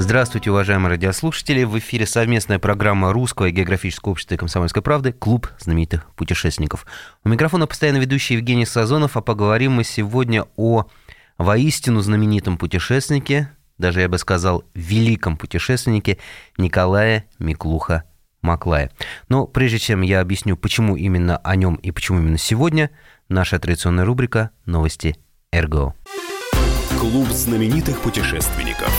Здравствуйте, уважаемые радиослушатели. В эфире совместная программа Русского географического общества и комсомольской правды «Клуб знаменитых путешественников». У микрофона постоянно ведущий Евгений Сазонов, а поговорим мы сегодня о воистину знаменитом путешественнике, даже я бы сказал, великом путешественнике Николая Миклуха Маклая. Но прежде чем я объясню, почему именно о нем и почему именно сегодня, наша традиционная рубрика «Новости РГО». Клуб знаменитых путешественников.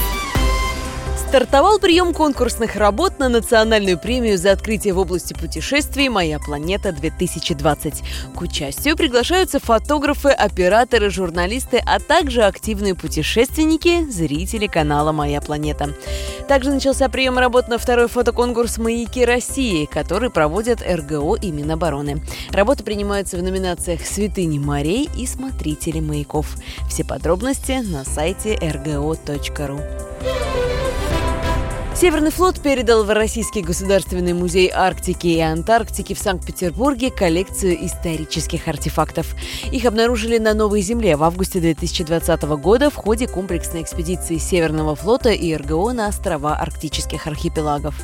Стартовал прием конкурсных работ на национальную премию за открытие в области путешествий «Моя планета-2020». К участию приглашаются фотографы, операторы, журналисты, а также активные путешественники, зрители канала «Моя планета». Также начался прием работ на второй фотоконкурс «Маяки России», который проводят РГО и Минобороны. Работы принимаются в номинациях «Святыни морей» и «Смотрители маяков». Все подробности на сайте rgo.ru. Северный флот передал в Российский государственный музей Арктики и Антарктики в Санкт-Петербурге коллекцию исторических артефактов. Их обнаружили на Новой Земле в августе 2020 года в ходе комплексной экспедиции Северного флота и РГО на острова арктических архипелагов.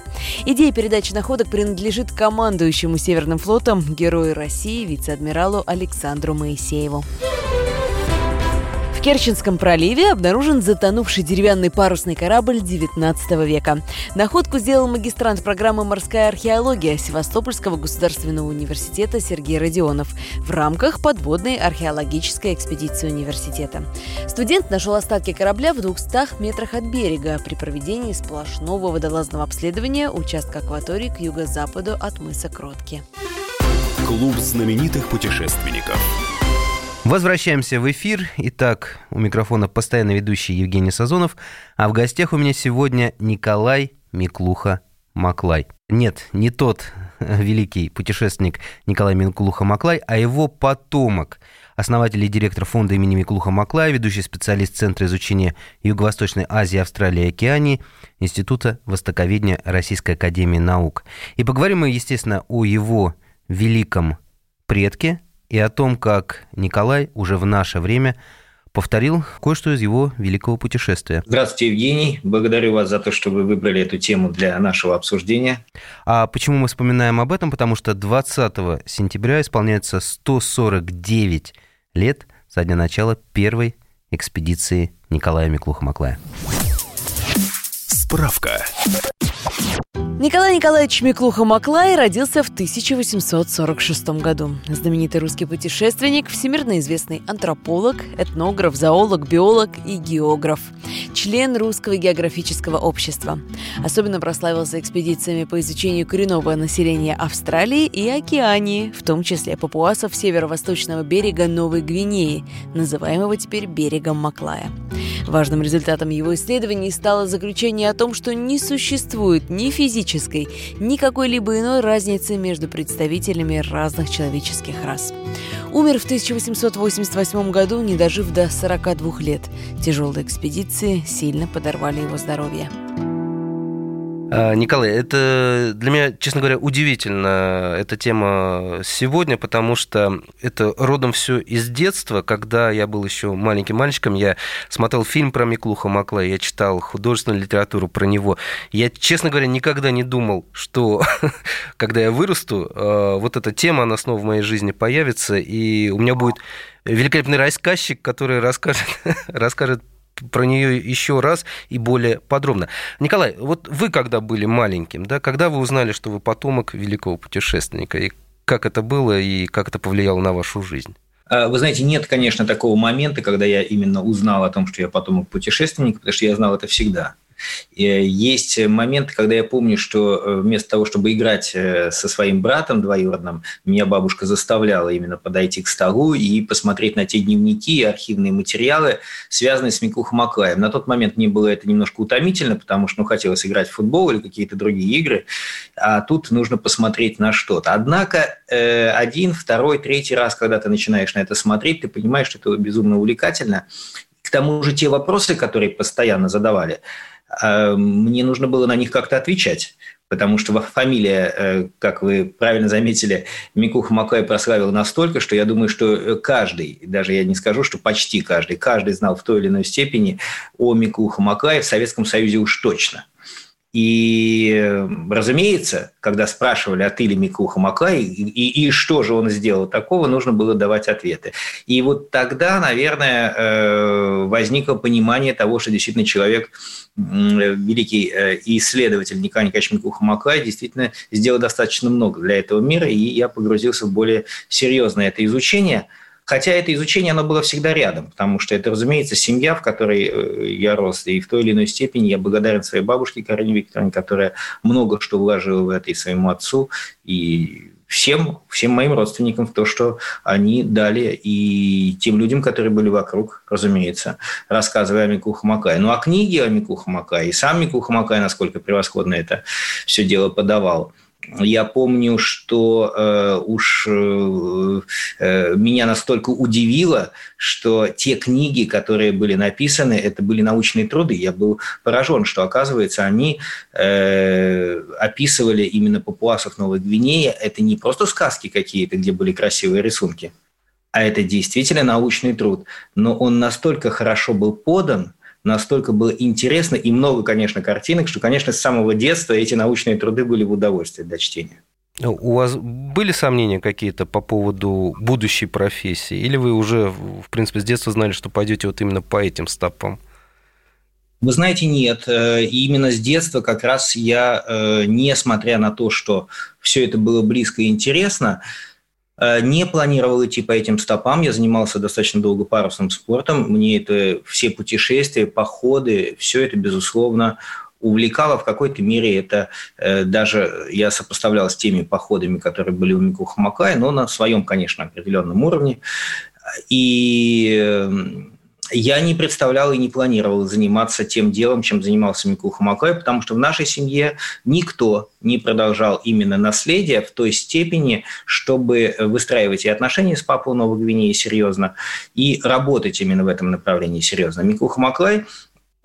Идея передачи находок принадлежит командующему Северным флотом, герою России, вице-адмиралу Александру Моисееву. Керченском проливе обнаружен затонувший деревянный парусный корабль XIX века. Находку сделал магистрант программы «Морская археология» Севастопольского государственного университета Сергей Родионов в рамках подводной археологической экспедиции университета. Студент нашел остатки корабля в 200 метрах от берега при проведении сплошного водолазного обследования участка акватории к юго-западу от мыса Кротки. Клуб знаменитых путешественников. Возвращаемся в эфир. Итак, у микрофона постоянно ведущий Евгений Сазонов, а в гостях у меня сегодня Николай Миклуха Маклай. Нет, не тот великий путешественник Николай Миклуха Маклай, а его потомок, основатель и директор фонда имени Миклуха Маклая, ведущий специалист Центра изучения Юго-Восточной Азии, Австралии и Океании, Института Востоковедения Российской Академии Наук. И поговорим мы, естественно, о его великом предке, и о том, как Николай уже в наше время повторил кое-что из его великого путешествия. Здравствуйте, Евгений. Благодарю вас за то, что вы выбрали эту тему для нашего обсуждения. А почему мы вспоминаем об этом? Потому что 20 сентября исполняется 149 лет со дня начала первой экспедиции Николая Миклуха-Маклая. Справка. Николай Николаевич Миклуха-Маклай родился в 1846 году. Знаменитый русский путешественник, всемирно известный антрополог, этнограф, зоолог, биолог и географ. Член Русского географического общества. Особенно прославился экспедициями по изучению коренного населения Австралии и Океании, в том числе папуасов северо-восточного берега Новой Гвинеи, называемого теперь берегом Маклая. Важным результатом его исследований стало заключение о том, что не существует ни физической, ни какой-либо иной разницы между представителями разных человеческих рас. Умер в 1888 году, не дожив до 42 лет. Тяжелые экспедиции сильно подорвали его здоровье. А, Николай, это для меня, честно говоря, удивительно эта тема сегодня, потому что это родом все из детства. Когда я был еще маленьким мальчиком, я смотрел фильм про Миклуха Макла, я читал художественную литературу про него. Я, честно говоря, никогда не думал, что когда я вырасту, а, вот эта тема, она снова в моей жизни появится, и у меня будет великолепный рассказчик, который расскажет, расскажет про нее еще раз и более подробно. Николай, вот вы когда были маленьким, да, когда вы узнали, что вы потомок великого путешественника, и как это было, и как это повлияло на вашу жизнь? А, вы знаете, нет, конечно, такого момента, когда я именно узнал о том, что я потомок путешественника, потому что я знал это всегда. Есть моменты, когда я помню, что э, вместо того, чтобы играть э, со своим братом двоюродным, меня бабушка заставляла именно подойти к столу и посмотреть на те дневники и архивные материалы, связанные с Микухом Аклаем. На тот момент мне было это немножко утомительно, потому что ну, хотелось играть в футбол или какие-то другие игры, а тут нужно посмотреть на что-то. Однако э, один, второй, третий раз, когда ты начинаешь на это смотреть, ты понимаешь, что это безумно увлекательно. К тому же те вопросы, которые постоянно задавали, э, мне нужно было на них как-то отвечать потому что фамилия, э, как вы правильно заметили, Микуха Макай прославила настолько, что я думаю, что каждый, даже я не скажу, что почти каждый, каждый знал в той или иной степени о Микуха Макае в Советском Союзе уж точно – и, разумеется, когда спрашивали от Или Микуха Макай, и, и, и что же он сделал такого, нужно было давать ответы. И вот тогда, наверное, э, возникло понимание того, что действительно человек, великий э, исследователь Николай Николаевич Микуха Макай, действительно сделал достаточно много для этого мира, и я погрузился в более серьезное это изучение – Хотя это изучение, оно было всегда рядом, потому что это, разумеется, семья, в которой э, я рос, и в той или иной степени я благодарен своей бабушке Карине Викторовне, которая много что вложила в это и своему отцу, и всем, всем моим родственникам в то, что они дали и тем людям, которые были вокруг, разумеется, рассказывая о Мику Хамакае. Ну, а книги о Мику Хамакае, и сам Мику Хамакай, насколько превосходно это все дело подавал – я помню, что э, уж э, э, меня настолько удивило, что те книги, которые были написаны, это были научные труды. Я был поражен, что, оказывается, они э, описывали именно папуасов Новой Гвинеи. Это не просто сказки какие-то, где были красивые рисунки, а это действительно научный труд. Но он настолько хорошо был подан – настолько было интересно и много, конечно, картинок, что, конечно, с самого детства эти научные труды были в удовольствие для чтения. Ну, у вас были сомнения какие-то по поводу будущей профессии? Или вы уже, в принципе, с детства знали, что пойдете вот именно по этим стопам? Вы знаете, нет. Э, и именно с детства как раз я, э, несмотря на то, что все это было близко и интересно, не планировал идти по этим стопам. Я занимался достаточно долго парусным спортом. Мне это все путешествия, походы, все это, безусловно, увлекало в какой-то мере это э, даже я сопоставлял с теми походами, которые были у Мику Хамакая, но на своем, конечно, определенном уровне. И эм, я не представлял и не планировал заниматься тем делом, чем занимался Мику Хамакай, потому что в нашей семье никто не продолжал именно наследие в той степени, чтобы выстраивать и отношения с Папуой Новой Гвинеей серьезно, и работать именно в этом направлении серьезно. Мику Хамаклай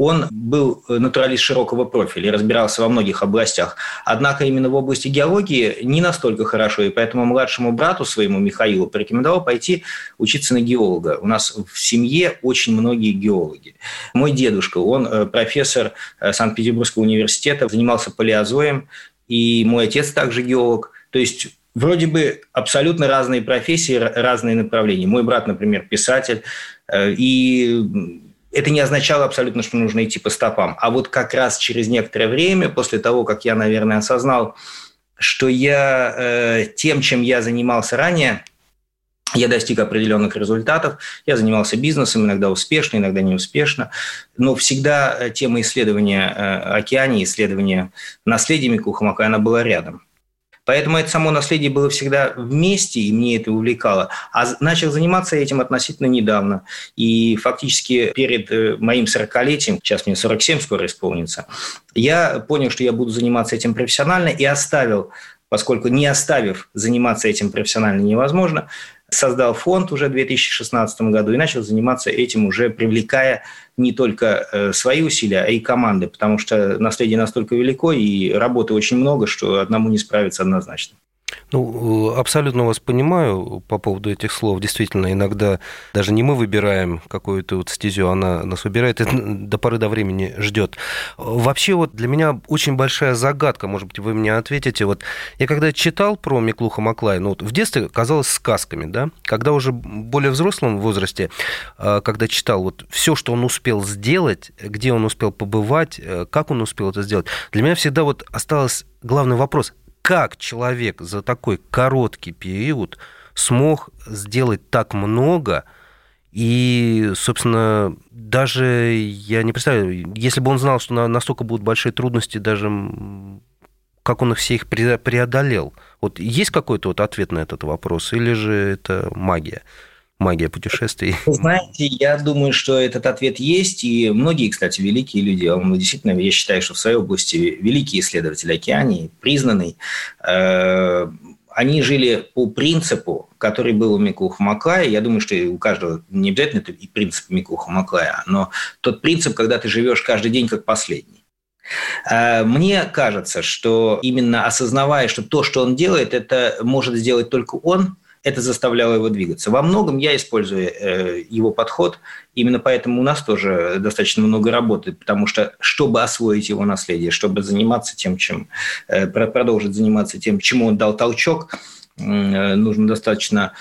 он был натуралист широкого профиля и разбирался во многих областях. Однако именно в области геологии не настолько хорошо, и поэтому младшему брату своему Михаилу порекомендовал пойти учиться на геолога. У нас в семье очень многие геологи. Мой дедушка, он э, профессор э, Санкт-Петербургского университета, занимался палеозоем, и мой отец также геолог. То есть вроде бы абсолютно разные профессии, разные направления. Мой брат, например, писатель, э, и это не означало абсолютно, что нужно идти по стопам. А вот как раз через некоторое время, после того, как я, наверное, осознал, что я э, тем, чем я занимался ранее, я достиг определенных результатов. Я занимался бизнесом, иногда успешно, иногда неуспешно. Но всегда э, тема исследования э, океане, исследования наследия Микухамака, она была рядом. Поэтому это само наследие было всегда вместе, и мне это увлекало. А начал заниматься этим относительно недавно. И фактически перед э, моим 40-летием, сейчас мне 47 скоро исполнится, я понял, что я буду заниматься этим профессионально и оставил поскольку не оставив заниматься этим профессионально невозможно, создал фонд уже в 2016 году и начал заниматься этим уже привлекая не только э, свои усилия, а и команды, потому что наследие настолько велико и работы очень много, что одному не справиться однозначно. Ну, абсолютно вас понимаю по поводу этих слов. Действительно, иногда даже не мы выбираем какую-то вот стезю, она нас выбирает и до поры до времени ждет. Вообще вот для меня очень большая загадка, может быть, вы мне ответите. Вот я когда читал про Миклуха Маклай, ну, вот в детстве казалось сказками, да? Когда уже более взрослом возрасте, а, когда читал вот все, что он успел сделать, где он успел побывать, э, как он успел это сделать, для меня всегда вот осталось главный вопрос, как человек за такой короткий период смог сделать так много И, собственно, даже я не представляю, если бы он знал, что настолько будут большие трудности, даже как он их все их преодолел. Вот есть какой-то вот ответ на этот вопрос, или же это магия? Магия путешествий? Знаете, я думаю, что этот ответ есть, и многие, кстати, великие люди, он действительно, я считаю, что в своей области великие исследователи океании, признанный, э, они жили по принципу, который был у Микуха Маклая. Я думаю, что у каждого не обязательно это и принцип Микуха Маклая, но тот принцип, когда ты живешь каждый день как последний. Э, мне кажется, что именно осознавая, что то, что он делает, это может сделать только он, это заставляло его двигаться. Во многом я использую э, его подход, именно поэтому у нас тоже достаточно много работы, потому что, чтобы освоить его наследие, чтобы заниматься тем, чем, э, продолжить заниматься тем, чему он дал толчок, э, нужно достаточно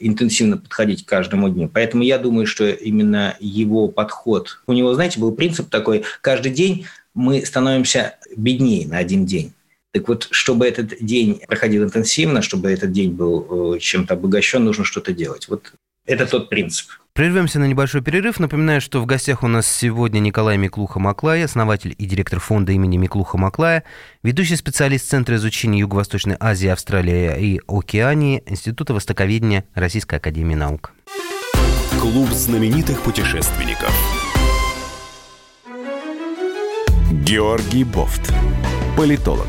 интенсивно подходить к каждому дню. Поэтому я думаю, что именно его подход, у него, знаете, был принцип такой, каждый день мы становимся беднее на один день. Так вот, чтобы этот день проходил интенсивно, чтобы этот день был э, чем-то обогащен, нужно что-то делать. Вот это тот принцип. Прервемся на небольшой перерыв. Напоминаю, что в гостях у нас сегодня Николай Миклуха-Маклай, основатель и директор фонда имени Миклуха-Маклая, ведущий специалист Центра изучения Юго-Восточной Азии, Австралии и Океании Института Востоковедения Российской Академии Наук. Клуб знаменитых путешественников. Георгий Бофт. Политолог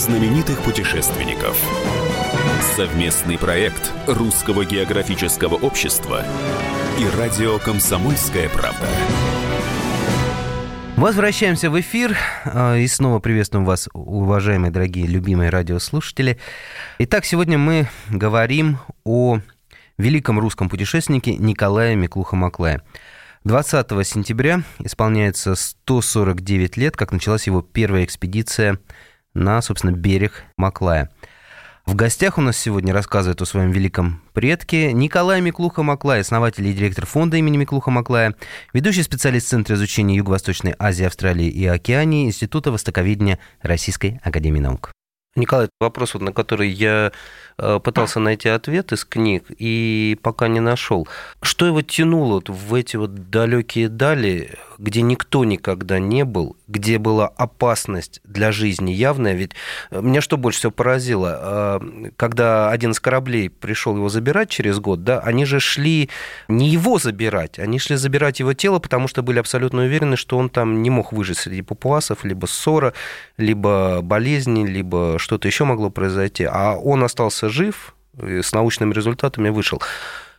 Знаменитых путешественников. Совместный проект Русского географического общества и радио «Комсомольская правда». Возвращаемся в эфир а, и снова приветствуем вас, уважаемые, дорогие, любимые радиослушатели. Итак, сегодня мы говорим о великом русском путешественнике Николае Миклуха-Маклае. 20 сентября исполняется 149 лет, как началась его первая экспедиция на, собственно, берег Маклая. В гостях у нас сегодня рассказывает о своем великом предке Николай Миклуха-Маклай, основатель и директор фонда имени Миклуха-Маклая, ведущий специалист Центра изучения Юго-Восточной Азии, Австралии и Океании Института Востоковедения Российской Академии Наук. Николай, вопрос, на который я Э, пытался найти ответ из книг и пока не нашел. Что его тянуло в эти вот далекие дали, где никто никогда не был, где была опасность для жизни явная? Ведь э, меня что больше всего поразило, э, когда один из кораблей пришел его забирать через год, да, они же шли не его забирать, они шли забирать его тело, потому что были абсолютно уверены, что он там не мог выжить среди папуасов, либо ссора, либо болезни, либо что-то еще могло произойти. А он остался жив, с научными результатами вышел.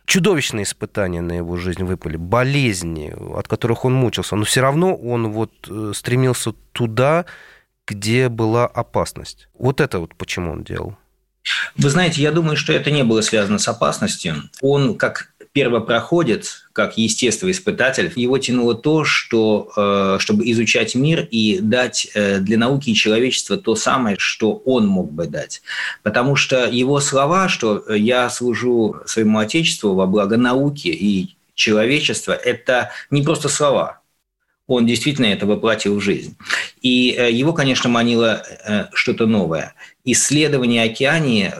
Чудовищные испытания на его жизнь выпали, болезни, от которых он мучился, но все равно он вот э, стремился туда, где была опасность. Вот это вот почему он делал. Вы знаете, я думаю, что это не было связано с опасностью. Он, как первопроходец, как естествоиспытатель, его тянуло то, что, э, чтобы изучать мир и дать э, для науки и человечества то самое, что он мог бы дать. Потому что его слова, что я служу своему Отечеству во благо науки и человечества, это не просто слова, он действительно это воплотил в жизнь. И э, его, конечно, манило что-то новое. Исследование океании,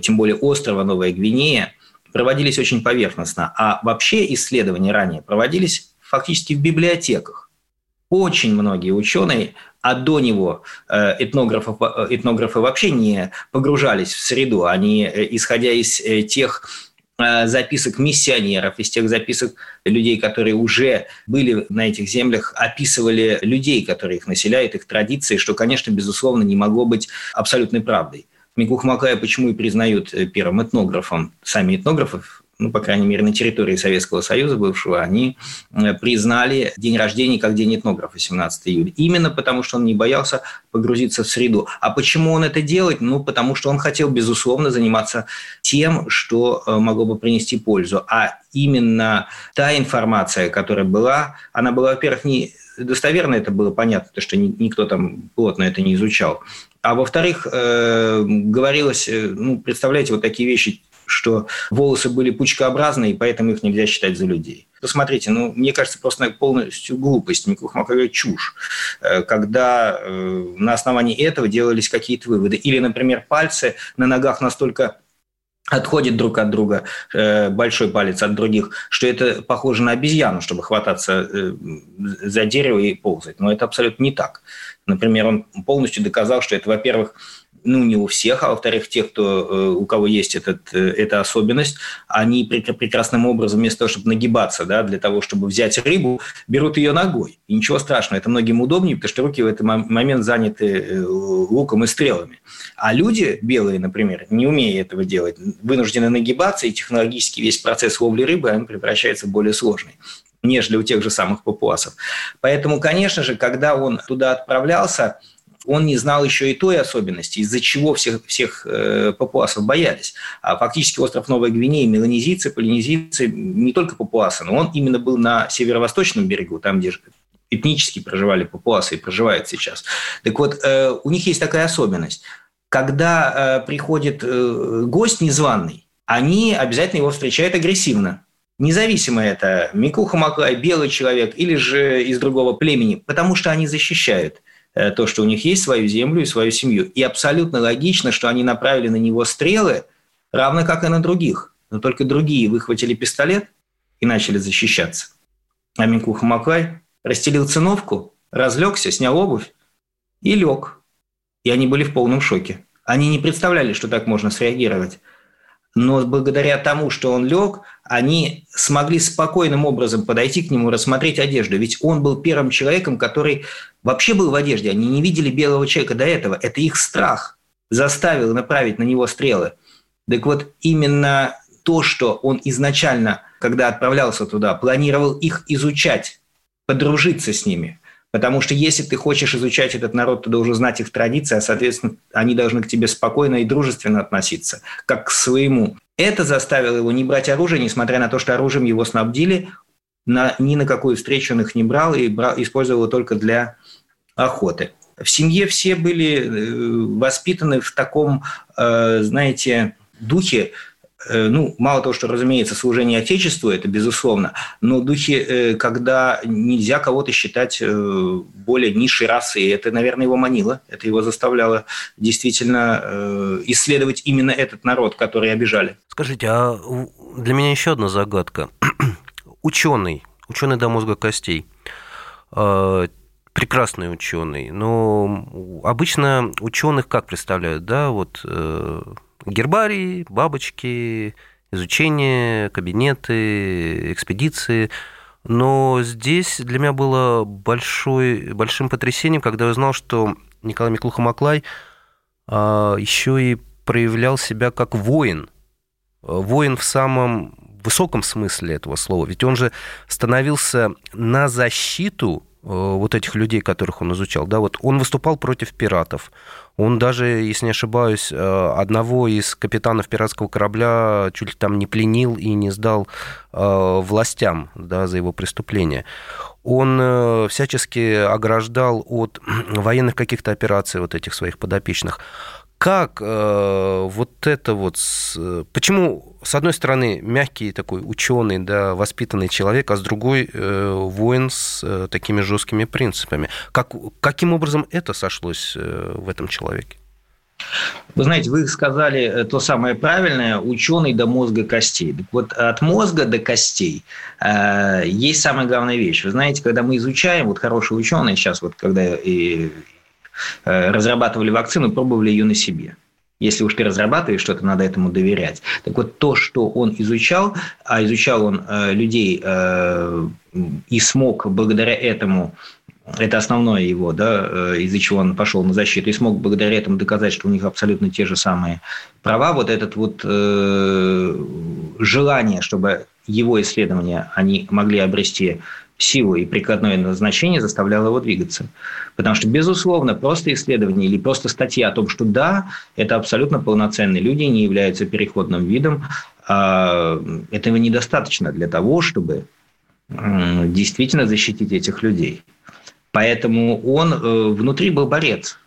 тем более острова Новая Гвинея, проводились очень поверхностно, а вообще исследования ранее проводились фактически в библиотеках. Очень многие ученые, а до него э, этнографы, э, этнографы вообще не погружались в среду, они, э, исходя из тех записок миссионеров, из тех записок людей, которые уже были на этих землях, описывали людей, которые их населяют, их традиции, что, конечно, безусловно, не могло быть абсолютной правдой. Микух Макая почему и признают э, первым этнографом, сами этнографы ну, по крайней мере, на территории Советского Союза бывшего, они э, признали день рождения как день этнографа 17 июля. Именно потому, что он не боялся погрузиться в среду. А почему он это делает? Ну, потому что он хотел, безусловно, заниматься тем, что э, могло бы принести пользу. А именно та информация, которая была, она была, во-первых, не достоверно это было понятно, потому что никто там плотно это не изучал. А во-вторых, э, говорилось, ну, представляете, вот такие вещи, что волосы были пучкообразные, и поэтому их нельзя считать за людей. Посмотрите, ну, мне кажется, просто полностью глупость, Микухмаковая чушь, э, когда э, на основании этого делались какие-то выводы. Или, например, пальцы на ногах настолько отходит друг от друга э, большой палец от других, что это похоже на обезьяну, чтобы хвататься за дерево и ползать. Но это абсолютно не так. Например, он полностью доказал, что это, во-первых, ну, не у всех, а во-вторых, те, кто, э, у кого есть этот, э, эта особенность, они прекрасным образом, вместо того, чтобы нагибаться, да, для того, чтобы взять рыбу, берут ее ногой. И ничего страшного, это многим удобнее, потому что руки в этот момент заняты э, луком и стрелами. А люди, белые, например, не умея этого делать, вынуждены нагибаться, и технологически весь процесс ловли рыбы он превращается в более сложный нежели у тех же самых папуасов. Поэтому, конечно же, когда он туда отправлялся, он не знал еще и той особенности, из-за чего всех, всех э, папуасов боялись. А фактически остров Новой Гвинеи, меланезийцы, полинезийцы, не только папуасы, но он именно был на северо-восточном берегу, там, где этнически проживали папуасы и проживают сейчас. Так вот, э, у них есть такая особенность. Когда э, приходит э, гость незваный, они обязательно его встречают агрессивно. Независимо это Микуха Маклай, белый человек или же из другого племени, потому что они защищают. Э, то, что у них есть свою землю и свою семью. И абсолютно логично, что они направили на него стрелы, равно как и на других. Но только другие выхватили пистолет и начали защищаться. А Минкуха Маклай расстелил циновку, разлегся, снял обувь и лег. И они были в полном шоке. Они не представляли, что так можно среагировать но благодаря тому, что он лег, они смогли спокойным образом подойти к нему, рассмотреть одежду. Ведь он был первым человеком, который вообще был в одежде. Они не видели белого человека до этого. Это их страх заставил направить на него стрелы. Так вот, именно то, что он изначально, когда отправлялся туда, планировал их изучать, подружиться с ними – Потому что если ты хочешь изучать этот народ, ты должен знать их традиции, а, соответственно, они должны к тебе спокойно и дружественно относиться, как к своему. Это заставило его не брать оружие, несмотря на то, что оружием его снабдили, на, ни на какую встречу он их не брал и брал, использовал его только для охоты. В семье все были э, воспитаны в таком, э, знаете, духе ну, мало того, что, разумеется, служение Отечеству, это безусловно, но духе, э, когда нельзя кого-то считать э, более низшей расой, это, наверное, его манило, это его заставляло действительно исследовать именно этот народ, который обижали. Скажите, а для меня еще одна загадка. ученый, ученый до мозга костей, прекрасный ученый, но обычно ученых как представляют, да, вот гербарий, бабочки, изучение, кабинеты, экспедиции. Но здесь для меня было большой, большим потрясением, когда я узнал, что Николай Миклуха-Маклай а, еще и проявлял себя как воин. Воин в самом высоком смысле этого слова. Ведь он же становился на защиту вот этих людей, которых он изучал. Да, вот он выступал против пиратов, он даже, если не ошибаюсь, э, одного из капитанов пиратского корабля чуть ли там не пленил и не сдал э, властям да, за его преступление. Он э, всячески ограждал от военных каких-то операций вот этих своих подопечных как э, вот это вот... С, почему, с одной стороны, мягкий такой ученый, да, воспитанный человек, а с другой э, воин с э, такими жесткими принципами? Как, каким образом это сошлось э, в этом человеке? Вы знаете, вы сказали э, то самое правильное, ученый до мозга костей. Так вот, от мозга до костей э, есть самая главная вещь. Вы знаете, когда мы изучаем, вот хорошие ученые сейчас, вот когда и Э, разрабатывали вакцину, пробовали ее на себе. Если уж ты разрабатываешь что-то, надо этому доверять. Так вот, то, что он изучал, а изучал он э, людей э, и смог благодаря этому это основное его, да, из-за чего он пошел на защиту, и смог благодаря этому доказать, что у них абсолютно те же самые права. Вот этот вот желание, чтобы его исследования они могли обрести силу и прикладное назначение заставляло его двигаться. Потому что, безусловно, просто исследование или просто статья о том, что да, это абсолютно полноценные люди, не являются переходным видом, а, этого недостаточно для того, чтобы действительно защитить этих людей. Поэтому он э, внутри был борец.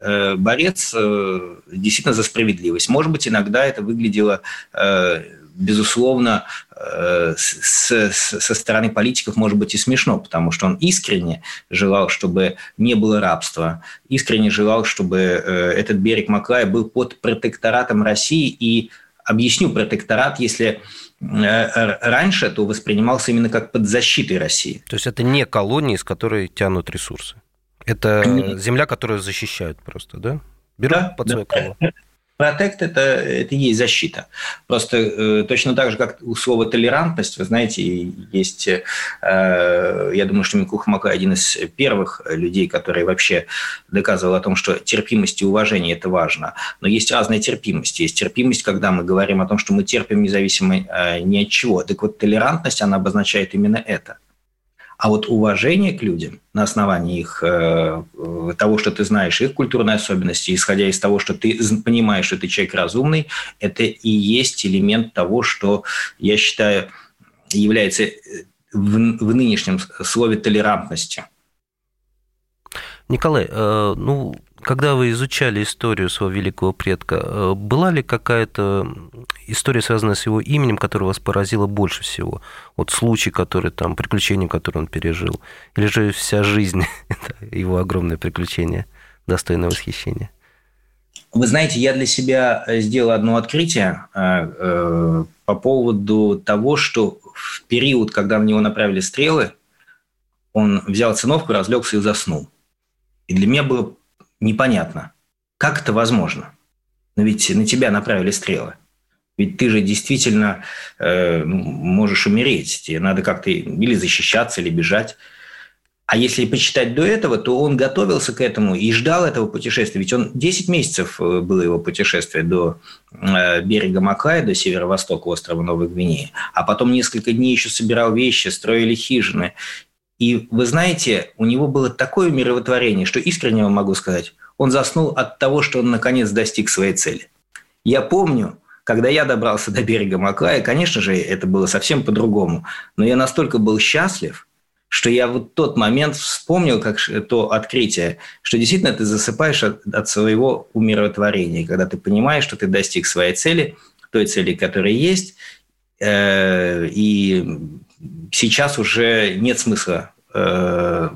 Э, борец э, действительно за справедливость. Может быть, иногда это выглядело безусловно, с, со стороны политиков может быть и смешно, потому что он искренне желал, чтобы не было рабства, искренне желал, чтобы этот берег Маклая был под протекторатом России. И объясню протекторат, если Э, раньше, то воспринимался именно как под защитой России. То есть это не колонии, из которой тянут ресурсы. Это земля, которую защищают просто, да? Берут да, под свое да. крыло. Протект это, и есть защита. Просто э, точно так же, как у слова толерантность, вы знаете, есть, э, я думаю, что Микуха Макай один из первых людей, который вообще доказывал о том, что терпимость и уважение – это важно. Но есть разная терпимость. Есть терпимость, когда мы говорим о том, что мы терпим независимо э, ни от чего. Так вот, толерантность, она обозначает именно это – а вот уважение к людям на основании их э, того, что ты знаешь, их культурной особенности, исходя из того, что ты понимаешь, что ты человек разумный, это и есть элемент того, что я считаю является э, в, в нынешнем слове толерантностью. Николай, э, ну когда вы изучали историю своего великого предка, э, была ли какая-то история, связанная с его именем, которая вас поразила больше всего? Вот случай, который там, приключение, которое он пережил? Или же вся жизнь – его огромное приключение, достойное восхищения? Вы знаете, я для себя сделал одно открытие э, по поводу того, что в период, когда на него направили стрелы, он взял циновку, разлегся и заснул. И для меня было непонятно. Как это возможно? Но ведь на тебя направили стрелы. Ведь ты же действительно э, можешь умереть. Тебе надо как-то или защищаться, или бежать. А если почитать до этого, то он готовился к этому и ждал этого путешествия. Ведь он 10 месяцев э, было его путешествие до э, берега Макая, до северо-востока острова Новой Гвинеи. А потом несколько дней еще собирал вещи, строили хижины. И вы знаете, у него было такое мировотворение, что искренне вам могу сказать, он заснул от того, что он наконец достиг своей цели. Я помню, когда я добрался до берега Маклая, конечно же, это было совсем по-другому, но я настолько был счастлив, что я вот тот момент вспомнил, как то открытие, что действительно ты засыпаешь от, от своего умиротворения, когда ты понимаешь, что ты достиг своей цели, той цели, которая есть, э, и сейчас уже нет смысла э,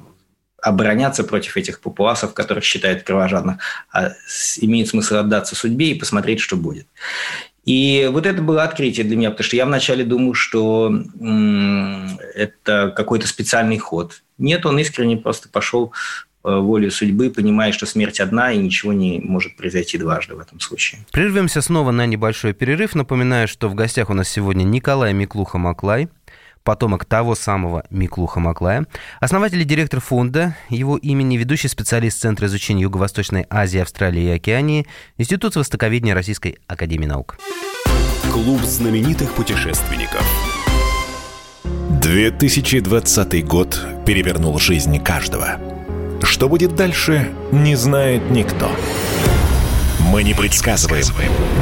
обороняться против этих папуасов, которых считают кровожадных, а имеет смысл отдаться судьбе и посмотреть, что будет. И вот это было открытие для меня, потому что я вначале думал, что это какой-то специальный ход. Нет, он искренне просто пошел э, волю судьбы, понимая, что смерть одна и ничего не может произойти дважды в этом случае. Прервемся снова на небольшой перерыв. Напоминаю, что в гостях у нас сегодня Николай Миклуха-Маклай, потомок того самого Миклуха Маклая, основатель и директор фонда, его имени ведущий специалист Центра изучения Юго-Восточной Азии, Австралии и Океании, Институт востоковедения Российской Академии Наук. Клуб знаменитых путешественников. 2020 год перевернул жизнь каждого. Что будет дальше, не знает никто. Мы не предсказываем,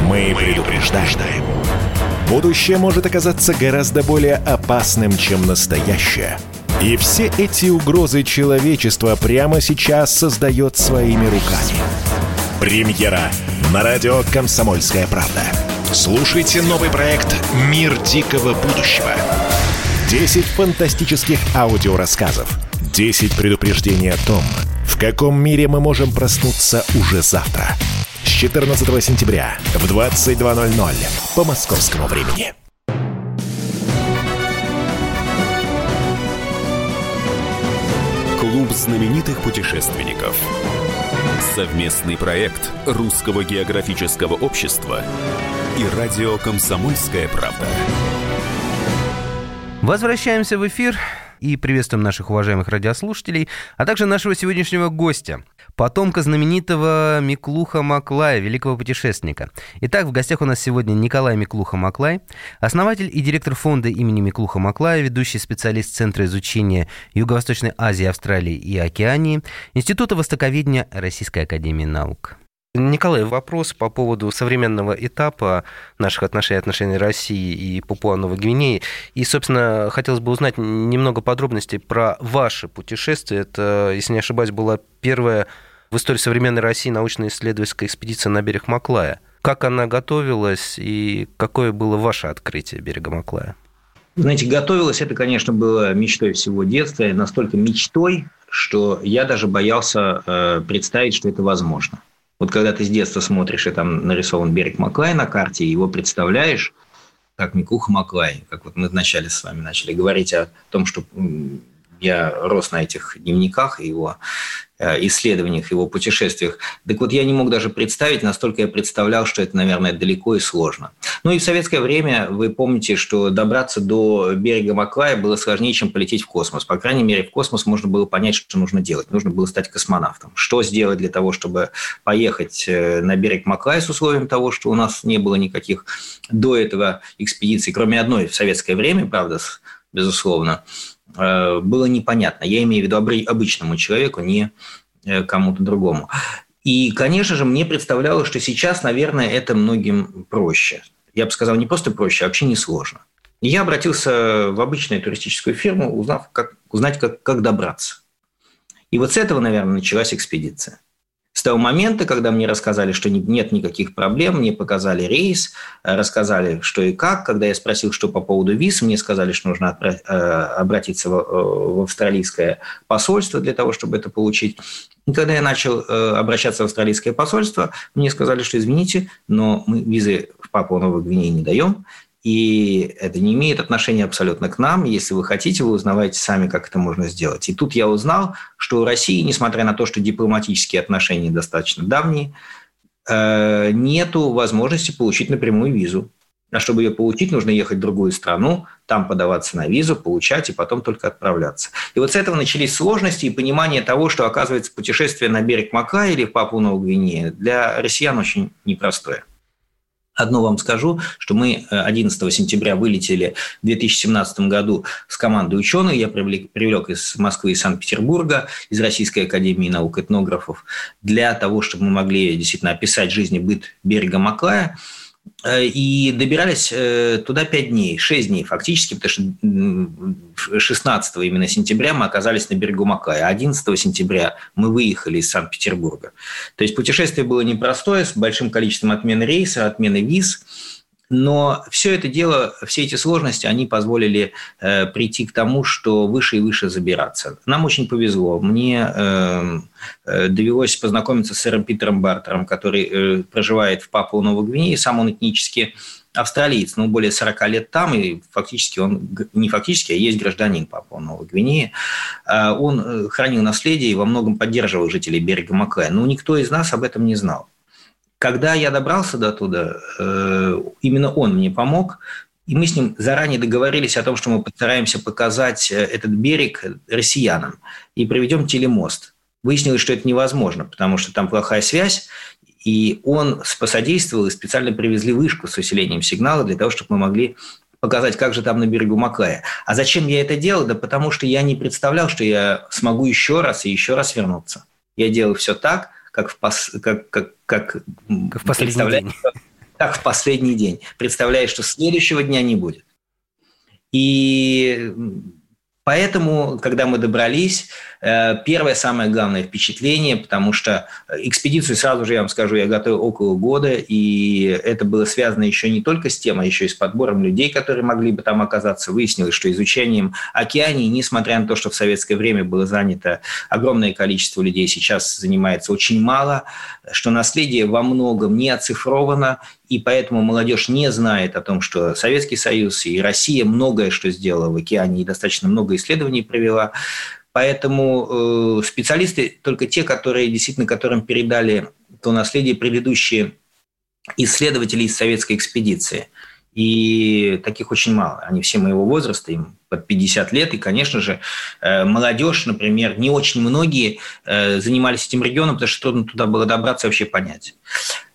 мы предупреждаем. Будущее может оказаться гораздо более опасным, чем настоящее. И все эти угрозы человечества прямо сейчас создает своими руками. Премьера на радио «Комсомольская правда». Слушайте новый проект «Мир дикого будущего». 10 фантастических аудиорассказов. 10 предупреждений о том, в каком мире мы можем проснуться уже завтра – с 14 сентября в 22.00 по московскому времени. Клуб знаменитых путешественников. Совместный проект Русского географического общества и радио «Комсомольская правда». Возвращаемся в эфир и приветствуем наших уважаемых радиослушателей, а также нашего сегодняшнего гостя – потомка знаменитого Миклуха Маклая, великого путешественника. Итак, в гостях у нас сегодня Николай Миклуха Маклай, основатель и директор фонда имени Миклуха Маклая, ведущий специалист Центра изучения Юго-Восточной Азии, Австралии и Океании, Института Востоковедения Российской Академии Наук. Николай, вопрос по поводу современного этапа наших отношений, отношений России и Папуа-Новой Гвинеи. И, собственно, хотелось бы узнать немного подробностей про ваше путешествие. Это, если не ошибаюсь, была первая в истории современной России научно-исследовательская экспедиция на берег Маклая. Как она готовилась и какое было ваше открытие берега Маклая? Знаете, готовилась это, конечно, было мечтой всего детства, настолько мечтой, что я даже боялся э, представить, что это возможно. Вот когда ты с детства смотришь, и там нарисован берег Маклай на карте, и его представляешь, как Микуха Маклай, как вот мы вначале с вами начали говорить о том, что я рос на этих дневниках и его исследованиях, его путешествиях. Так вот, я не мог даже представить, настолько я представлял, что это, наверное, далеко и сложно. Ну и в советское время вы помните, что добраться до берега Маклая было сложнее, чем полететь в космос. По крайней мере, в космос можно было понять, что нужно делать. Нужно было стать космонавтом. Что сделать для того, чтобы поехать э, на берег Маклая с условием того, что у нас не было никаких до этого экспедиций, кроме одной в советское время, правда, безусловно, Э, было непонятно. Я имею в виду обычному человеку, не э, кому-то другому. И, конечно же, мне представлялось, что сейчас, наверное, это многим проще. Я бы сказал, не просто проще, а вообще не сложно. Я обратился в обычную туристическую фирму, узнав, как, узнать, как, как добраться. И вот с этого, наверное, началась экспедиция. С того момента, когда мне рассказали, что нет никаких проблем, мне показали рейс, э, рассказали, что и как. Когда я спросил, что по поводу виз, мне сказали, что нужно э, обратиться в э, австралийское посольство для того, чтобы это получить. И когда я начал обращаться в австралийское посольство, мне сказали, что извините, но мы визы в Папуа Новой Гвинеи не даем, и это не имеет отношения абсолютно к нам. Если вы хотите, вы узнавайте сами, как это можно сделать. И тут я узнал, что у России, несмотря на то, что дипломатические отношения достаточно давние, э, нету возможности получить напрямую визу. А чтобы ее получить, нужно ехать в другую страну, там подаваться на визу, получать и потом только отправляться. И вот с этого начались сложности и понимание того, что, оказывается, путешествие на берег Мака или в Папу Новую Гвинею для россиян очень непростое. Одно вам скажу, что мы 11 э, сентября вылетели в 2017 году с командой ученых. Я привлек, привлек из Москвы и Санкт-Петербурга, из Российской Академии наук этнографов, для того, чтобы мы могли действительно описать жизнь и быт берега Маклая – и добирались э, туда 5 дней, 6 дней фактически, потому что 16 именно сентября мы оказались на берегу Макая, а 11 сентября мы выехали из Санкт-Петербурга. То есть путешествие было непростое, с большим количеством отмены рейса, отмены виз – но все это дело, все эти сложности, они позволили э, прийти к тому, что выше и выше забираться. Нам очень повезло. Мне э, э, довелось познакомиться с сэром Питером Бартером, который э, проживает в Папуа Новой Гвинее. Сам он этнически австралиец, но более 40 лет там, и фактически он, не фактически, а есть гражданин Папуа Новой Гвинеи. А он э, хранил наследие и во многом поддерживал жителей берега Маклая. Но никто из нас об этом не знал. Когда я добрался до туда, э, именно он мне помог, и мы с ним заранее договорились о том, что мы постараемся показать э, этот берег россиянам и проведем телемост. Выяснилось, что это невозможно, потому что там плохая связь, и он посодействовал и специально привезли вышку с усилением сигнала для того, чтобы мы могли показать, как же там на берегу Макая. А зачем я это делал? Да потому что я не представлял, что я смогу еще раз и еще раз вернуться. Я делал все так, как в, пос, как, как, как, как в последний день. Как в последний день. Представляешь, что следующего дня не будет. И Поэтому, когда мы добрались, первое самое главное впечатление, потому что экспедицию, сразу же я вам скажу, я готовил около года, и это было связано еще не только с тем, а еще и с подбором людей, которые могли бы там оказаться. Выяснилось, что изучением океании, несмотря на то, что в советское время было занято огромное количество людей, сейчас занимается очень мало, что наследие во многом не оцифровано, и поэтому молодежь не знает о том, что Советский Союз и Россия многое что сделала в океане и достаточно много исследований провела. Поэтому э, специалисты только те, которые действительно которым передали то наследие предыдущие исследователи из советской экспедиции. И таких очень мало. Они все моего возраста, им под 50 лет. И, конечно же, э, молодежь, например, не очень многие э, занимались этим регионом, потому что трудно туда было добраться и вообще понять.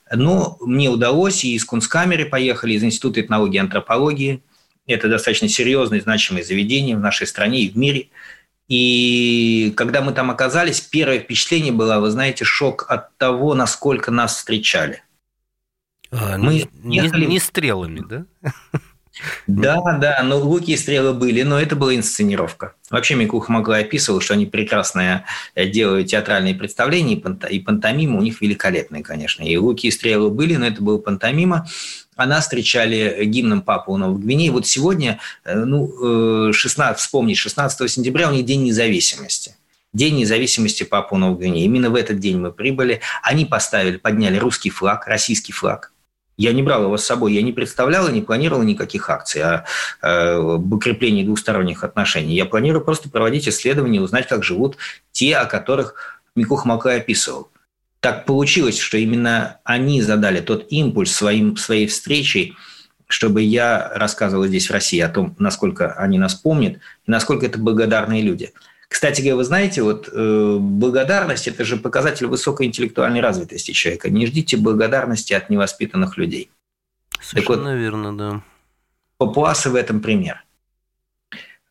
Но мне удалось, и из Кунсткамеры поехали, из Института этнологии и антропологии. Это достаточно серьезное, значимое заведение в нашей стране и в мире. И когда мы там оказались, первое впечатление было, вы знаете, шок от того, насколько нас встречали – а, мы не, ехали... не стрелами, да? Да, да, но луки и стрелы были, но это была инсценировка. Вообще Микуха могла описывал, что они прекрасно э, делают театральные представления, и пантомима у них великолепные, конечно. И луки и стрелы были, но это был пантомима. Она встречали гимном Папу Новой Гвинеи. Вот сегодня, э, ну, 16, э, вспомнить, 16 сентября у них День независимости. День независимости Папу Новой Гвинеи. Именно в этот день мы прибыли. Они поставили, подняли русский флаг, российский флаг – я не брал его с собой, я не представлял и не планировал никаких акций о, об укреплении двусторонних отношений. Я планирую просто проводить исследования, узнать, как живут те, о которых Микух Макай описывал. Так получилось, что именно они задали тот импульс своим, своей встречей, чтобы я рассказывал здесь в России о том, насколько они нас помнят и насколько это благодарные люди – кстати говоря, вы знаете, вот э, благодарность – это же показатель высокой интеллектуальной развитости человека. Не ждите благодарности от невоспитанных людей. Совершенно так вот, верно, да. Папуасы в этом пример.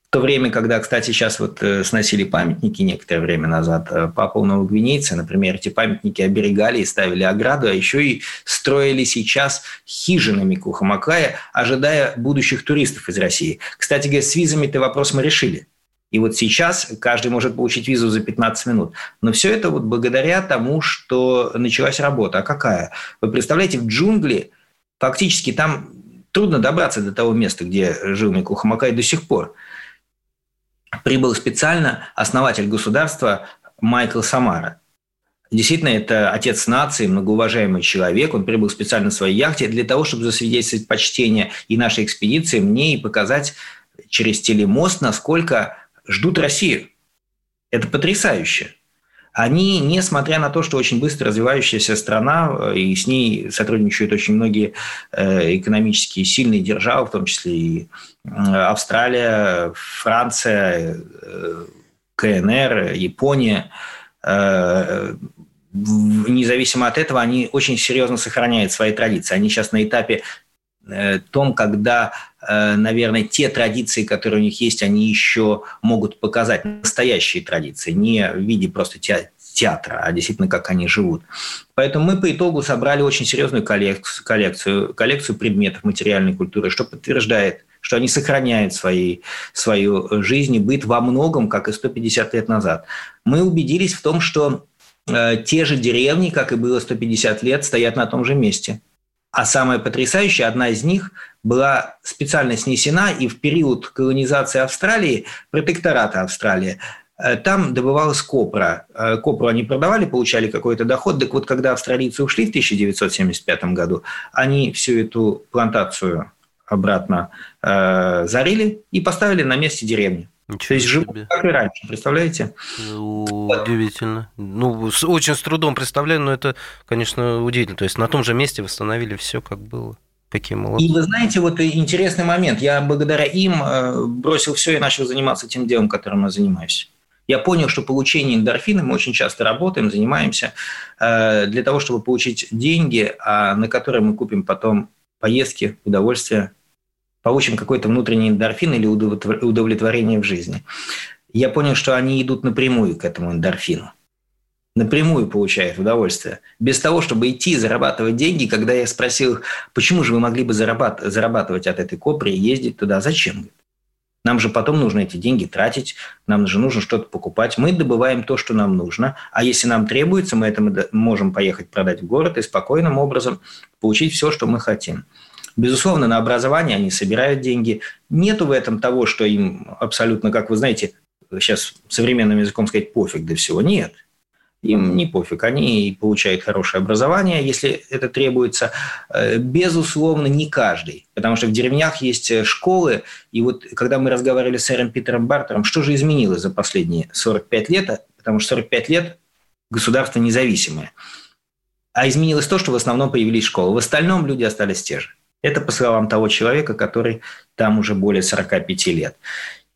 В то время, когда, кстати, сейчас вот э, сносили памятники некоторое время назад, э, папа новогвинейцы, например, эти памятники оберегали и ставили ограду, а еще и строили сейчас хижинами Кухамакая, ожидая будущих туристов из России. Кстати говоря, с визами-то вопрос мы решили – и вот сейчас каждый может получить визу за 15 минут. Но все это вот благодаря тому, что началась работа. А какая? Вы представляете, в джунгли фактически там трудно добраться до того места, где жил Мику Хамакай до сих пор. Прибыл специально основатель государства Майкл Самара. Действительно, это отец нации, многоуважаемый человек. Он прибыл специально на своей яхте для того, чтобы засвидетельствовать почтение и нашей экспедиции, мне и показать через телемост, насколько ждут Россию. Это потрясающе. Они, несмотря на то, что очень быстро развивающаяся страна, э, и с ней сотрудничают очень многие э, экономически сильные державы, в том числе и Австралия, Франция, э, КНР, Япония, независимо от этого, они очень серьезно сохраняют свои традиции. Они сейчас на этапе том, когда Э, наверное, те традиции, которые у них есть, они еще могут показать настоящие традиции, не в виде просто театра, а действительно, как они живут. Поэтому мы по итогу собрали очень серьезную коллекцию, коллекцию, коллекцию предметов материальной культуры, что подтверждает, что они сохраняют свои, свою жизнь и быт во многом, как и 150 лет назад. Мы убедились в том, что э, те же деревни, как и было 150 лет, стоят на том же месте. А самое потрясающее, одна из них была специально снесена, и в период колонизации Австралии, протектората Австралии, э, там добывалась копра. Э, копру они продавали, получали какой-то доход. Так вот, когда австралийцы ушли в 1975 году, они всю эту плантацию обратно э, зарили и поставили на месте деревни. Ничего То есть живут как и раньше, представляете? Удивительно. Ну, с, очень с трудом представляю, но это, конечно, удивительно. То есть на том же месте восстановили все, как было. Какие молодцы. И вы знаете, вот интересный момент. Я благодаря им э, бросил все и начал заниматься тем делом, которым я занимаюсь. Я понял, что получение эндорфина, мы очень часто работаем, занимаемся, э, для того, чтобы получить деньги, а на которые мы купим потом поездки, удовольствие, получим какой-то внутренний эндорфин или удовлетворение в жизни. Я понял, что они идут напрямую к этому эндорфину. Напрямую получают удовольствие. Без того, чтобы идти зарабатывать деньги, когда я спросил их, почему же вы могли бы зарабатывать, от этой копри и ездить туда, зачем? Нам же потом нужно эти деньги тратить, нам же нужно что-то покупать. Мы добываем то, что нам нужно, а если нам требуется, мы это можем поехать продать в город и спокойным образом получить все, что мы хотим. Безусловно, на образование они собирают деньги. Нету в этом того, что им абсолютно, как вы знаете, сейчас современным языком сказать, пофиг до всего. Нет. Им не пофиг, они получают хорошее образование, если это требуется. Э, безусловно, не каждый, потому что в деревнях есть школы, и вот когда мы разговаривали с сэром Питером Бартером, что же изменилось за последние 45 лет, потому что 45 лет государство независимое. А изменилось то, что в основном появились школы. В остальном люди остались те же. Это по словам того человека, который там уже более 45 лет.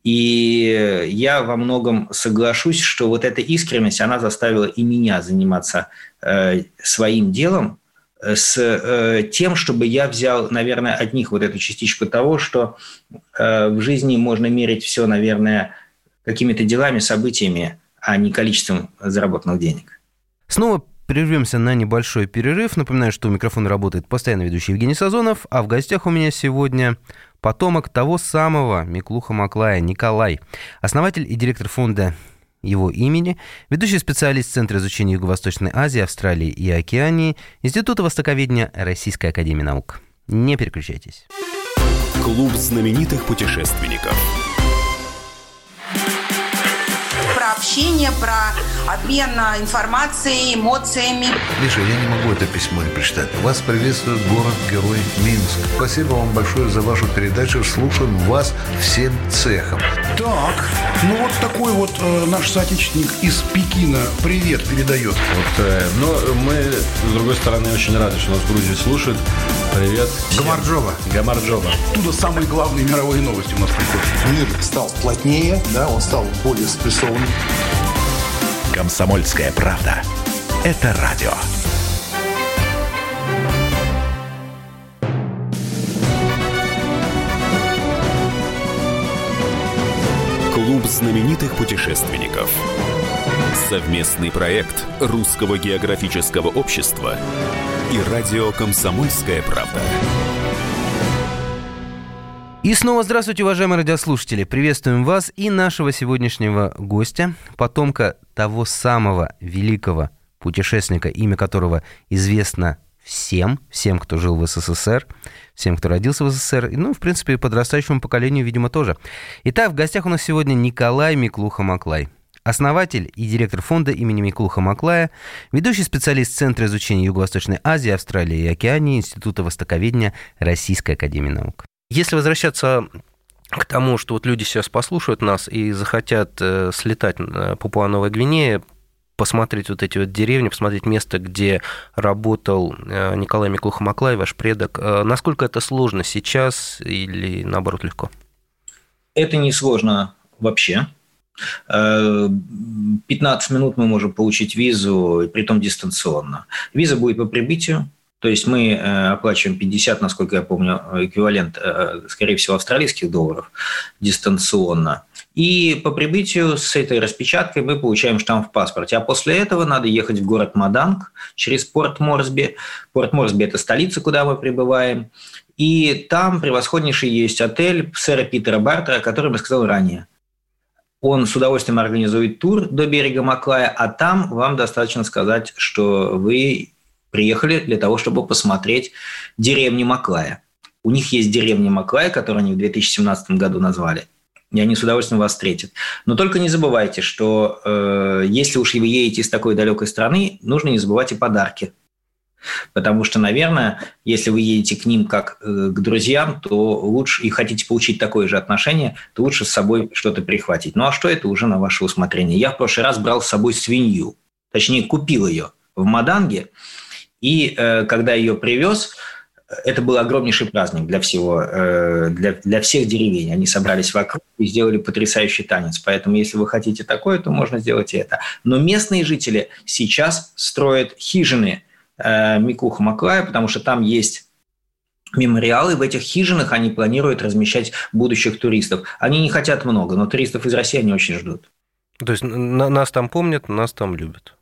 И я во многом соглашусь, что вот эта искренность, она заставила и меня заниматься э, своим делом, э, с э, тем, чтобы я взял, наверное, от них вот эту частичку того, что э, в жизни можно мерить все, наверное, какими-то делами, событиями, а не количеством заработанных денег. Снова прервемся на небольшой перерыв. Напоминаю, что у микрофона работает постоянно ведущий Евгений Сазонов, а в гостях у меня сегодня потомок того самого Миклуха Маклая Николай, основатель и директор фонда его имени, ведущий специалист Центра изучения Юго-Восточной Азии, Австралии и Океании, Института Востоковедения Российской Академии Наук. Не переключайтесь. Клуб знаменитых путешественников – общение, про обмен информацией, эмоциями. Миша, я не могу это письмо не прочитать. Вас приветствует город-герой Минск. Спасибо вам большое за вашу передачу. Слушаем вас всем цехом. Так, ну вот такой вот э, наш соотечественник из Пекина привет передает. Вот, э, но мы, с другой стороны, очень рады, что нас в Грузии слушают. Привет. Гамарджова. Гамарджова. Оттуда самые главные мировые новости у нас приходят. Мир стал плотнее, да, он стал более спрессованным. Комсомольская правда. Это радио. Знаменитых путешественников. Совместный проект Русского географического общества и радио «Комсомольская правда». И снова здравствуйте, уважаемые радиослушатели. Приветствуем вас и нашего сегодняшнего гостя, потомка того самого великого путешественника, имя которого известно всем, всем, кто жил в СССР, всем, кто родился в СССР, ну, в принципе, подрастающему поколению, видимо, тоже. Итак, в гостях у нас сегодня Николай Миклуха-Маклай. Основатель и директор фонда имени Миклуха Маклая, ведущий специалист Центра изучения Юго-Восточной Азии, Австралии и Океании Института Востоковедения Российской Академии Наук. Если возвращаться к тому, что вот люди сейчас послушают нас и захотят э, слетать на Папуа-Новая Гвинея, посмотреть вот эти вот деревни, посмотреть место, где работал э, Николай Миклуха-Маклай, ваш предок. Э, насколько это сложно сейчас или, наоборот, легко? Это не сложно вообще. 15 минут мы можем получить визу, при том дистанционно. Виза будет по прибытию, то есть мы э, оплачиваем 50, насколько я помню, эквивалент, э, скорее всего, австралийских долларов дистанционно. И по прибытию с этой распечаткой мы получаем штамп в паспорте. А после этого надо ехать в город Маданг через порт Морсби. Порт Морсби – это столица, куда мы прибываем. И там превосходнейший есть отель сэра Питера Бартера, о котором я сказал ранее. Он с удовольствием организует тур до берега Маклая, а там вам достаточно сказать, что вы приехали для того, чтобы посмотреть деревню Маклая. У них есть деревня Маклая, которую они в 2017 году назвали. И они с удовольствием вас встретят. Но только не забывайте, что э, если уж вы едете из такой далекой страны, нужно не забывать и подарки. Потому что, наверное, если вы едете к ним как э, к друзьям, то лучше и хотите получить такое же отношение, то лучше с собой что-то прихватить. Ну а что это уже на ваше усмотрение? Я в прошлый раз брал с собой свинью, точнее купил ее в Маданге, и э, когда ее привез, это был огромнейший праздник для всего, э, для, для всех деревень. Они собрались вокруг и сделали потрясающий танец. Поэтому, если вы хотите такое, то можно сделать и это. Но местные жители сейчас строят хижины э, Микуха Маклая, потому что там есть мемориалы. В этих хижинах они планируют размещать будущих туристов. Они не хотят много, но туристов из России они очень ждут. То есть нас там помнят, нас там любят.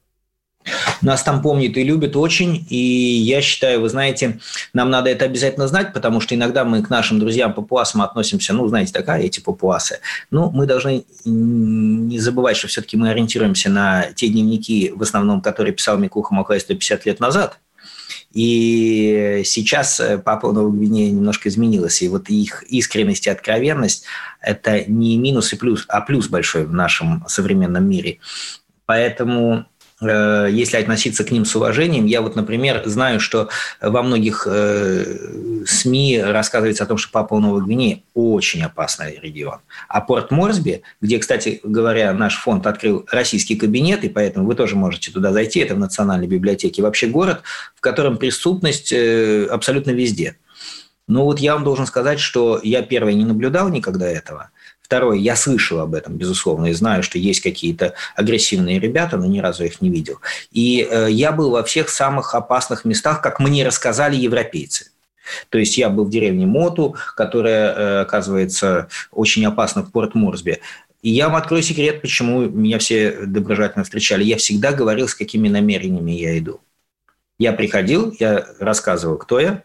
Нас там помнят и любят очень, и я считаю, вы знаете, нам надо это обязательно знать, потому что иногда мы к нашим друзьям папуасам относимся, ну, знаете, такая эти папуасы. Ну, мы должны не забывать, что все-таки мы ориентируемся на те дневники, в основном, которые писал Микуха Маклай 150 лет назад, и сейчас Папа Новой Гвинея немножко изменилась. И вот их искренность и откровенность – это не минус и плюс, а плюс большой в нашем современном мире. Поэтому Э, если относиться к ним с уважением. Я вот, например, знаю, что во многих э, СМИ рассказывается о том, что Папуа Новой Гвинеи очень опасный регион. А порт Морсби, где, кстати говоря, наш фонд открыл российский кабинет, и поэтому вы тоже можете туда зайти, это в Национальной библиотеке, вообще город, в котором преступность э, абсолютно везде – Но вот я вам должен сказать, что я, первое, не наблюдал никогда этого. Второе, я слышал об этом, безусловно, и знаю, что есть какие-то агрессивные ребята, но ни разу их не видел. И э, я был во всех самых опасных местах, как мне рассказали европейцы. То есть я был в деревне Моту, которая, э, оказывается, очень опасна в Порт Морсби. И я вам открою секрет, почему меня все доброжательно встречали. Я всегда говорил, с какими намерениями я иду. Я приходил, я рассказывал, кто я,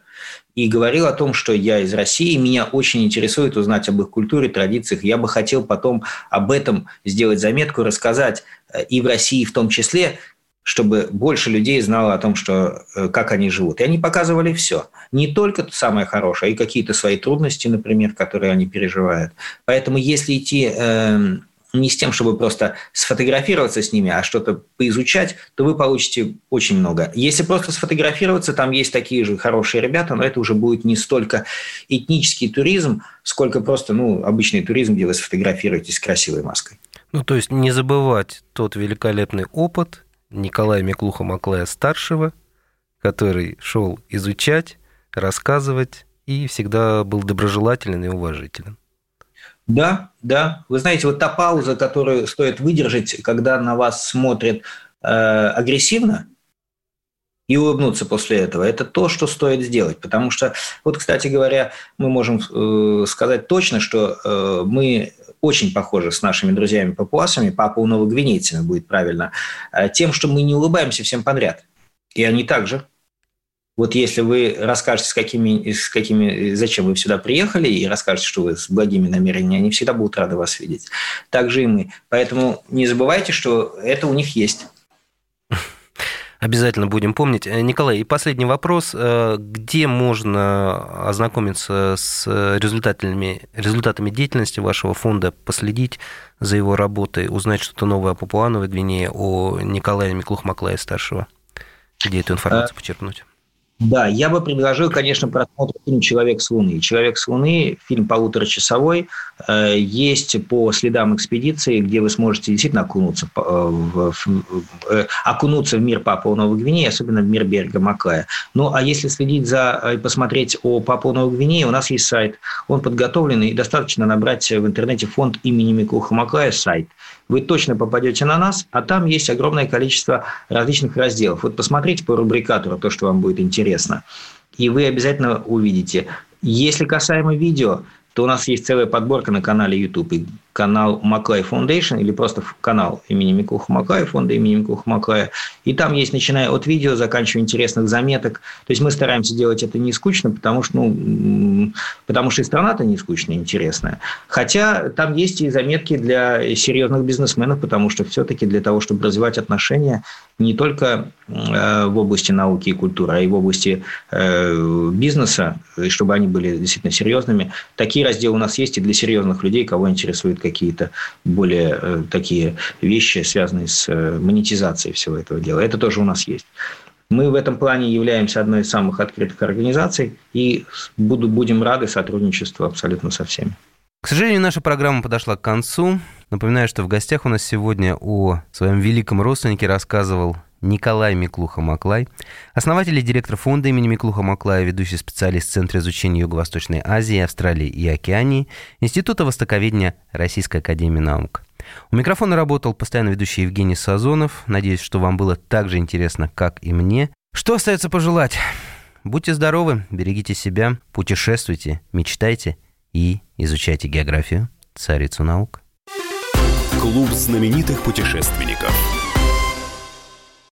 и говорил о том, что я из России, меня очень интересует узнать об их культуре, традициях. Я бы хотел потом об этом сделать заметку, рассказать э, и в России в том числе, чтобы больше людей знало о том, что, э, как они живут. И они показывали все. Не только самое хорошее, а и какие-то свои трудности, например, которые они переживают. Поэтому если идти э, не с тем, чтобы просто сфотографироваться с ними, а что-то поизучать, то вы получите очень много. Если просто сфотографироваться, там есть такие же хорошие ребята, но это уже будет не столько этнический туризм, сколько просто ну, обычный туризм, где вы сфотографируетесь с красивой маской. Ну, то есть не забывать тот великолепный опыт Николая Миклуха-Маклая-старшего, который шел изучать, рассказывать и всегда был доброжелателен и уважителен. Да, да. Вы знаете, вот та пауза, которую стоит выдержать, когда на вас смотрят э, агрессивно, и улыбнуться после этого. Это то, что стоит сделать. Потому что, вот, кстати говоря, мы можем э, сказать точно, что э, мы очень похожи с нашими друзьями-папуасами, папуа-новогвинейцами будет правильно, э, тем, что мы не улыбаемся всем подряд. И они также. Вот если вы расскажете, с какими, с какими, зачем вы сюда приехали, и расскажете, что вы с благими намерениями, они всегда будут рады вас видеть. Так же и мы. Поэтому не забывайте, что это у них есть. Обязательно будем помнить. Э, Николай, и последний вопрос. Э, где можно ознакомиться с результатами, результатами деятельности вашего фонда, последить за его работой, узнать что-то новое о Папуановой Гвинее, о Николае Миклух-Маклае старшего? Где эту информацию а... почерпнуть? Да, я бы предложил, конечно, просмотр фильм «Человек с Луны». «Человек с Луны» – фильм полуторачасовой, э, есть по следам экспедиции, где вы сможете действительно окунуться, э, в, в, э, окунуться в мир Папуа Новой Гвинеи, особенно в мир берега Маклая. Ну, а если следить за и посмотреть о Папуа Новой Гвинеи, у нас есть сайт, он подготовленный, и достаточно набрать в интернете фонд имени Микуха Маклая сайт – вы точно попадете на нас, а там есть огромное количество различных разделов. Вот посмотрите по рубрикатору то, что вам будет интересно, и вы обязательно увидите. Если касаемо видео, то у нас есть целая подборка на канале YouTube. И канал Маклай Foundation или просто канал имени Микуха Маклая, фонда имени Микуха Маклая. И там есть, начиная от видео, заканчивая интересных заметок. То есть мы стараемся делать это не скучно, потому что, ну, потому что и страна-то не скучная, интересная. Хотя там есть и заметки для серьезных бизнесменов, потому что все-таки для того, чтобы развивать отношения не только э, в области науки и культуры, а и в области э, бизнеса, и чтобы они были действительно серьезными, такие разделы у нас есть и для серьезных людей, кого интересует какие-то более э, такие вещи, связанные с э, монетизацией всего этого дела. Это тоже у нас есть. Мы в этом плане являемся одной из самых открытых организаций и буду, будем рады сотрудничеству абсолютно со всеми. К сожалению, наша программа подошла к концу. Напоминаю, что в гостях у нас сегодня о своем великом родственнике рассказывал Николай Миклуха-Маклай, основатель и директор фонда имени Миклуха-Маклая, ведущий специалист Центра изучения Юго-Восточной Азии, Австралии и Океании, Института Востоковедения Российской Академии Наук. У микрофона работал постоянно ведущий Евгений Сазонов. Надеюсь, что вам было так же интересно, как и мне. Что остается пожелать? Будьте здоровы, берегите себя, путешествуйте, мечтайте и изучайте географию, царицу наук. Клуб знаменитых путешественников –